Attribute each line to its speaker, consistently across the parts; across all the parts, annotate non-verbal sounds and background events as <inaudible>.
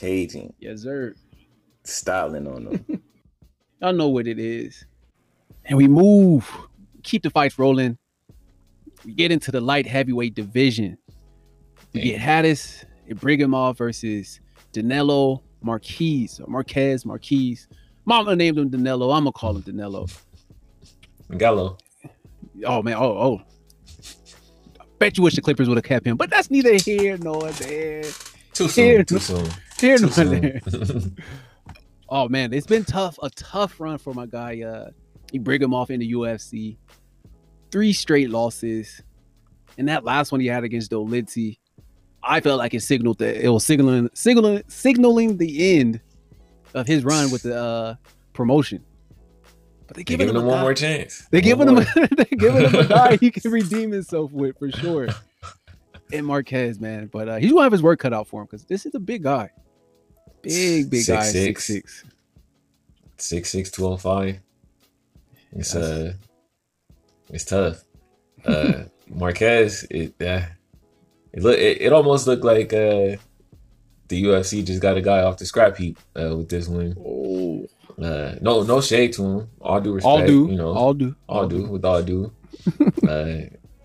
Speaker 1: caging,
Speaker 2: Yes, sir.
Speaker 1: styling on them. <laughs>
Speaker 2: Y'all know what it is. And we move, keep the fights rolling. We get into the light heavyweight division. We get Haddis and Brigham versus Danilo Marques, Marques Marques. Mama named him Danilo. I'm gonna call him Danilo.
Speaker 1: Gallo.
Speaker 2: Oh man, oh oh. I bet you wish the Clippers would have kept him, but that's neither here nor there.
Speaker 1: Too
Speaker 2: Here,
Speaker 1: soon. Too soon.
Speaker 2: Here
Speaker 1: Too
Speaker 2: there. <laughs> Oh man, it's been tough, a tough run for my guy. Uh, Ibragimov in the UFC. Three straight losses, and that last one he had against Dolitzy, I felt like it signaled that it was signaling, signaling, signaling the end of his run with the uh, promotion. But they
Speaker 1: They're
Speaker 2: giving
Speaker 1: giving
Speaker 2: him
Speaker 1: him one more chance.
Speaker 2: They're giving him, <laughs> they're giving him a guy he <laughs> can redeem himself with for sure. And Marques, man, but uh, he's gonna have his work cut out for him because this is a big guy, Big, big six,
Speaker 1: guy.
Speaker 2: Six, six,
Speaker 1: six, six, It's yes. uh, it's tough. Uh, <laughs> Marques, it yeah, it look it, it almost looked like uh, the UFC just got a guy off the scrap heap uh, with this win.
Speaker 2: Oh.
Speaker 1: Uh, no, no shade to him. All due respect,
Speaker 2: all do.
Speaker 1: you know,
Speaker 2: all do,
Speaker 1: all, all do, do, with all due. <laughs> uh,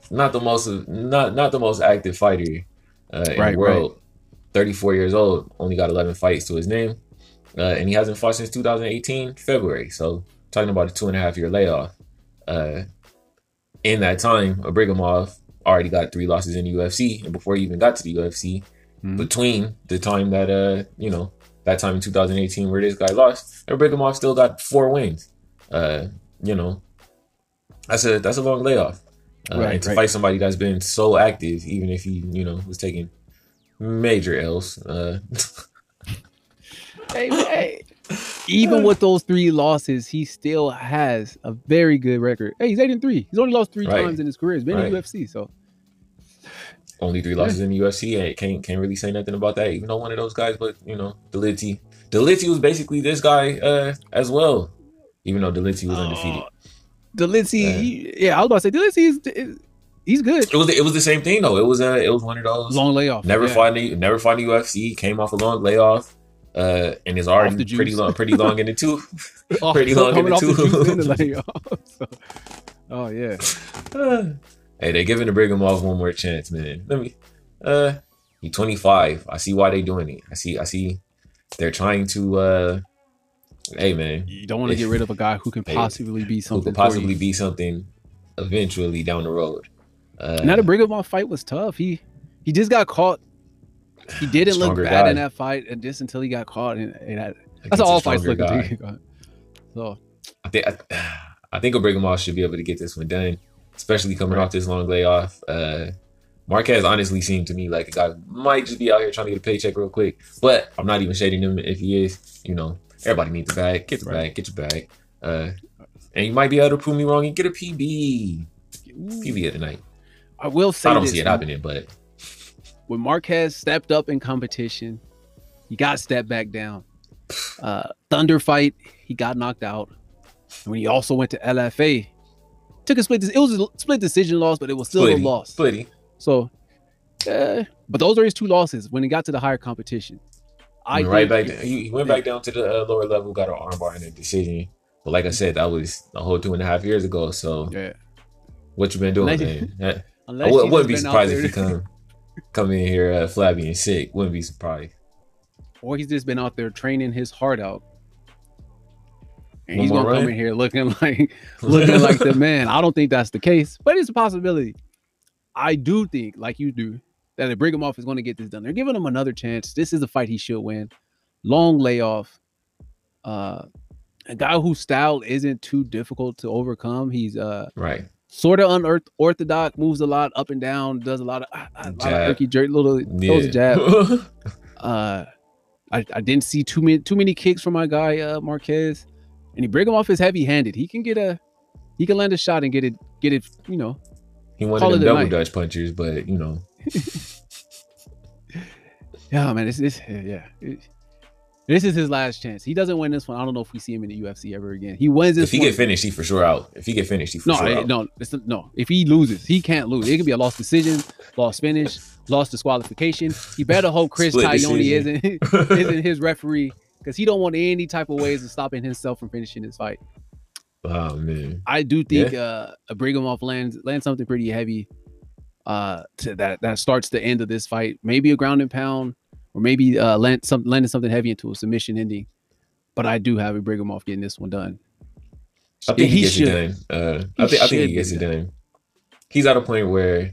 Speaker 1: not the most, not not the most active fighter uh, in
Speaker 2: right,
Speaker 1: the world. Right. 34 years old, only got 11 fights to his name, uh, and he hasn't fought since 2018 February. So talking about a two and a half year layoff. Uh, in that time, Ibragimov already got three losses in the UFC, and before he even got to the UFC,
Speaker 2: mm-hmm.
Speaker 1: between the time that uh you know that time in 2018 where this guy lost, Ibragimov still got four wins. Uh, you know, that's a that's a long layoff. Uh,
Speaker 2: right,
Speaker 1: and to
Speaker 2: right.
Speaker 1: fight somebody that's been so active, even if he you know was taking major L's. Uh, <laughs>
Speaker 2: Hey, hey. Even with those three losses, he still has a very good record. Hey, he's eight and three. He's only lost three
Speaker 1: Right.
Speaker 2: times in his career. He's been in UFC, so
Speaker 1: only three losses in the UFC, and can't can't really say nothing about that. Even though one of those guys, but you know, Deliti, Deliti was basically this guy uh, as well. Even though Deliti was undefeated,
Speaker 2: Delitzy,
Speaker 1: Yeah.
Speaker 2: he, yeah, I was about to say Delitzy is, is he's good.
Speaker 1: it was it was the same thing though. It was a it was one of those
Speaker 2: Long layoff.
Speaker 1: never
Speaker 2: yeah.
Speaker 1: fought in the, never fought in the UFC. Came off a long layoff, uh, and is
Speaker 2: the
Speaker 1: already pretty long pretty <laughs> long in the tooth. <laughs> Pretty
Speaker 2: so
Speaker 1: long in the
Speaker 2: off
Speaker 1: tooth.
Speaker 2: juice and the <laughs> layoff. So- oh yeah, <sighs>
Speaker 1: hey, they're giving the Ibragimov one more chance, man. Let me. Uh, he 25. I see why they're doing it. I see. I see. They're trying to. uh Hey, man,
Speaker 2: you don't want to get rid of a guy who can
Speaker 1: Hey,
Speaker 2: possibly be
Speaker 1: who
Speaker 2: something.
Speaker 1: could
Speaker 2: for
Speaker 1: possibly be something eventually down the road. Uh,
Speaker 2: Now the Brigham fight was tough. He he just got caught. He didn't look bad
Speaker 1: guy.
Speaker 2: in that fight, and just until he got caught, and, and that, that's
Speaker 1: a
Speaker 2: all fights look. until
Speaker 1: guy.
Speaker 2: he got caught. So
Speaker 1: I think I, I think Ibragimov should be able to get this one done, especially coming off this long layoff. Uh, Marques honestly seemed to me like a guy might just be out here trying to get a paycheck real quick, but I'm not even shading him if he is. You know, everybody needs the bag. Get the bag. Get your bag. Uh, and you might be able to prove me wrong and get a PB. PB of the night.
Speaker 2: I will say
Speaker 1: I don't
Speaker 2: this,
Speaker 1: see it happening, but
Speaker 2: when Marques stepped up in competition, he got stepped back down. Uh, Thunder fight, he got knocked out. And when he also went to LFA, took a split. It was a split decision loss, but it was still
Speaker 1: splitty,
Speaker 2: a loss.
Speaker 1: splitty.
Speaker 2: So, uh, but those are his two losses when he got to the higher competition. I
Speaker 1: right back. Down. He, went back down to the uh, lower level, got an armbar in a decision. But like I said, that was a whole two and a half years ago. So
Speaker 2: Yeah.
Speaker 1: what you been doing, man? I
Speaker 2: Unless
Speaker 1: wou-
Speaker 2: you
Speaker 1: wouldn't be surprised if he come <laughs> come in here uh, flabby and sick. Wouldn't be surprised.
Speaker 2: or he's just been out there training his heart out. And
Speaker 1: One
Speaker 2: he's gonna come in here looking <laughs> like looking like the man. I don't think that's the case, but it's a possibility. I do think, like you do, that if Ibragimov is going to get this done. They're giving him another chance. This is a fight he should win. Long layoff. Uh, a guy whose style isn't too difficult to overcome. He's uh
Speaker 1: right.
Speaker 2: Sort of unorthodox, moves a lot up and down, does a lot of a lot of jerky jerk, little those
Speaker 1: Yeah.
Speaker 2: jab. <laughs> Uh, I, I didn't see too many too many kicks from my guy uh, Marques, and Ibragimov his heavy handed. He can get a he can land a shot and get it get it. You know,
Speaker 1: he wanted them double
Speaker 2: night.
Speaker 1: Dutch punchers, but you know, <laughs>
Speaker 2: yeah, man. It's, it's yeah. It- This is his last chance. He doesn't win this one. I don't know if we see him in the UFC ever again. He wins this.
Speaker 1: If he
Speaker 2: one,
Speaker 1: get finished, he for sure out. If he get finished, he for
Speaker 2: no,
Speaker 1: sure out.
Speaker 2: no, it's, no. If he loses, he can't lose. It could be a lost decision, lost finish, lost disqualification. He better hope Chris Tyone isn't <laughs> <laughs> isn't his referee because he don't want any type of ways of stopping himself from finishing his fight.
Speaker 1: oh man,
Speaker 2: I do think uh Ibragimov lands lands something pretty heavy uh to that that starts the end of this fight. Maybe a ground and pound, or maybe uh land some landing something heavy into a submission ending. But I do have Ibragimov getting this one done.
Speaker 1: I think he,
Speaker 2: He
Speaker 1: gets
Speaker 2: should.
Speaker 1: it done. Uh, I think I think he gets
Speaker 2: get
Speaker 1: it done. He's at a point where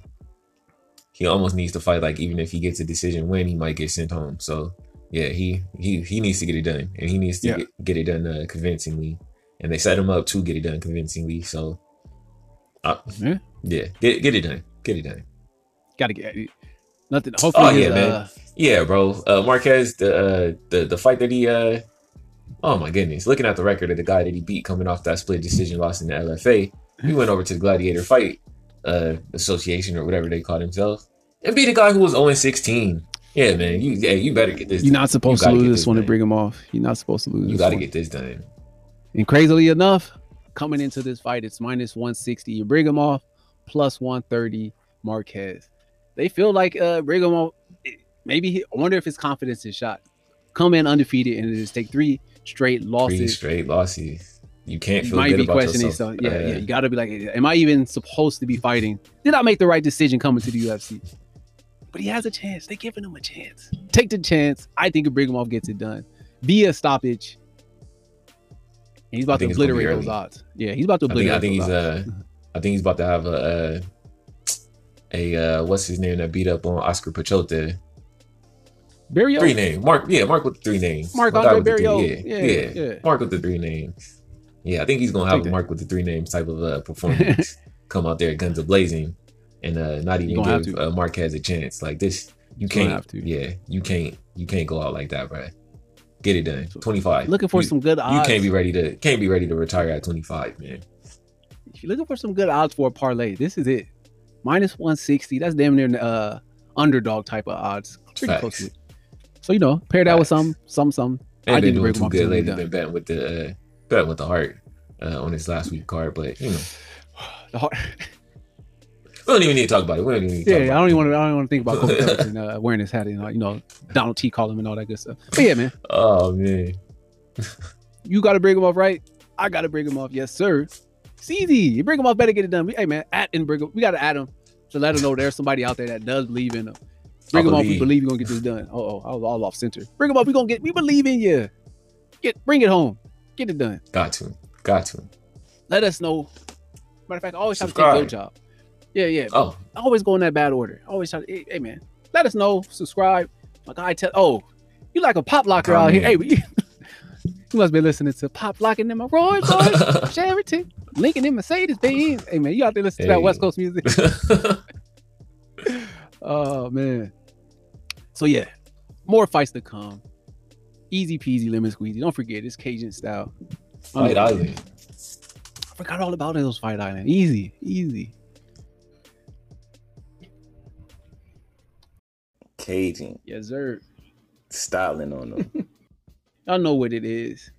Speaker 1: he almost needs to fight. Like even if he gets a decision win, he might get sent home. So yeah, he he he needs to get it done, and he needs to
Speaker 2: Yeah.
Speaker 1: get, get it done uh, convincingly. And they set him up to get it done convincingly. So uh,
Speaker 2: Yeah.
Speaker 1: yeah, get get it done. Get it done.
Speaker 2: Gotta get nothing. Hopefully,
Speaker 1: Oh, yeah, man.
Speaker 2: uh,
Speaker 1: Yeah, bro. Uh, Marques, the uh, the the fight that he uh, oh my goodness, looking at the record of the guy that he beat coming off that split decision loss in the LFA, he went over to the Gladiator Fight uh Association or whatever they call themselves and beat a guy who was only 16. Yeah, man, you yeah you better get this.
Speaker 2: You're
Speaker 1: done.
Speaker 2: not supposed
Speaker 1: You
Speaker 2: to lose this one to Ibragimov. You're not supposed to lose.
Speaker 1: You got to get this done.
Speaker 2: And crazily enough, coming into this fight, it's minus 160. You Ibragimov, plus 130 Marques. They feel like uh off. Maybe he, I wonder if his confidence is shot. Come in undefeated and just take three straight losses.
Speaker 1: Three straight losses. You can't
Speaker 2: You
Speaker 1: feel
Speaker 2: might
Speaker 1: good
Speaker 2: be
Speaker 1: about
Speaker 2: questioning
Speaker 1: yourself.
Speaker 2: yourself. Yeah,
Speaker 1: Uh,
Speaker 2: yeah. You gotta be like, am I even supposed to be fighting? Did I make the right decision coming to the UFC? But he has a chance. They're giving him a chance. Take the chance. I think if gets it done via stoppage. And he's about to
Speaker 1: think it's gonna be
Speaker 2: obliterate those odds. Yeah, he's about to
Speaker 1: I think
Speaker 2: obliterate
Speaker 1: I think he's
Speaker 2: odds.
Speaker 1: uh I think he's about to have a a, uh what's his name that beat up on Oskar Piechota.
Speaker 2: Barriault.
Speaker 1: Three names. Mark yeah, Mark with the three names.
Speaker 2: Marc-André
Speaker 1: with the three-
Speaker 2: Barriault.
Speaker 1: Yeah,
Speaker 2: Yeah,
Speaker 1: yeah,
Speaker 2: yeah.
Speaker 1: Mark with the three names. Yeah, I think he's gonna have a. Mark with the three names type of uh performance. <laughs> Come out there guns a blazing and uh not even give uh, Marques a chance. Like this you
Speaker 2: He's
Speaker 1: can't
Speaker 2: have to.
Speaker 1: yeah, you can't you can't go out like that, bro. Get it done. Twenty five.
Speaker 2: Looking for
Speaker 1: you,
Speaker 2: some good odds.
Speaker 1: you can't be ready to can't be ready to retire at twenty five, man.
Speaker 2: If you're looking for some good odds for a parlay, this is it. Minus 160. That's damn near uh underdog type of odds. Pretty close to it. So you know, pair that with some, some, some.
Speaker 1: Ain't
Speaker 2: I didn't
Speaker 1: doing
Speaker 2: break
Speaker 1: too good lately. Been betting with the uh, betting with the heart uh, on his last week card, but you know <sighs>
Speaker 2: The heart.
Speaker 1: we don't even need to talk about it. We don't even need to
Speaker 2: Yeah,
Speaker 1: talk
Speaker 2: I
Speaker 1: about
Speaker 2: don't
Speaker 1: it.
Speaker 2: even want to. I don't want to think about Colby Covington <laughs> uh, wearing his hat and uh, you know Donald T. calling him and all that good stuff. But yeah, man,
Speaker 1: Oh man, <laughs>
Speaker 2: you got to Ibragimov, right? I got to Ibragimov, yes, sir. It's easy. You Ibragimov, better get it done. Hey, man, at and bring him. We got to add him to let him know there's somebody out there that does believe in them. Bring
Speaker 1: I
Speaker 2: him off. We
Speaker 1: believe.
Speaker 2: you're gonna get this done. Oh, oh, I was all off center. Ibragimov. We gonna get. We believe in you. Get, bring it home. Get it done.
Speaker 1: got to, got to.
Speaker 2: Let us know. Matter of fact, I always have to take your job. Yeah, yeah.
Speaker 1: Oh,
Speaker 2: I always go in that bad order. I always try to, hey, hey, man, let us know, subscribe. My guy tell, oh, you like a pop locker out here. Hey. You, must be listening to Pop Locking in my Rolls Royce, <laughs> Sheraton, Lincoln in Mercedes Benz. Hey, man, you out there listening to that West Coast music? <laughs> Oh, man. So, yeah, more fights to come. Easy peasy, lemon squeezy. Don't forget, it's Caging style.
Speaker 1: Fight
Speaker 2: I
Speaker 1: Island.
Speaker 2: I forgot all about those Fight Island. Easy, easy.
Speaker 3: Caging
Speaker 2: Yes, sir.
Speaker 3: styling on them.
Speaker 2: Y'all know what it is.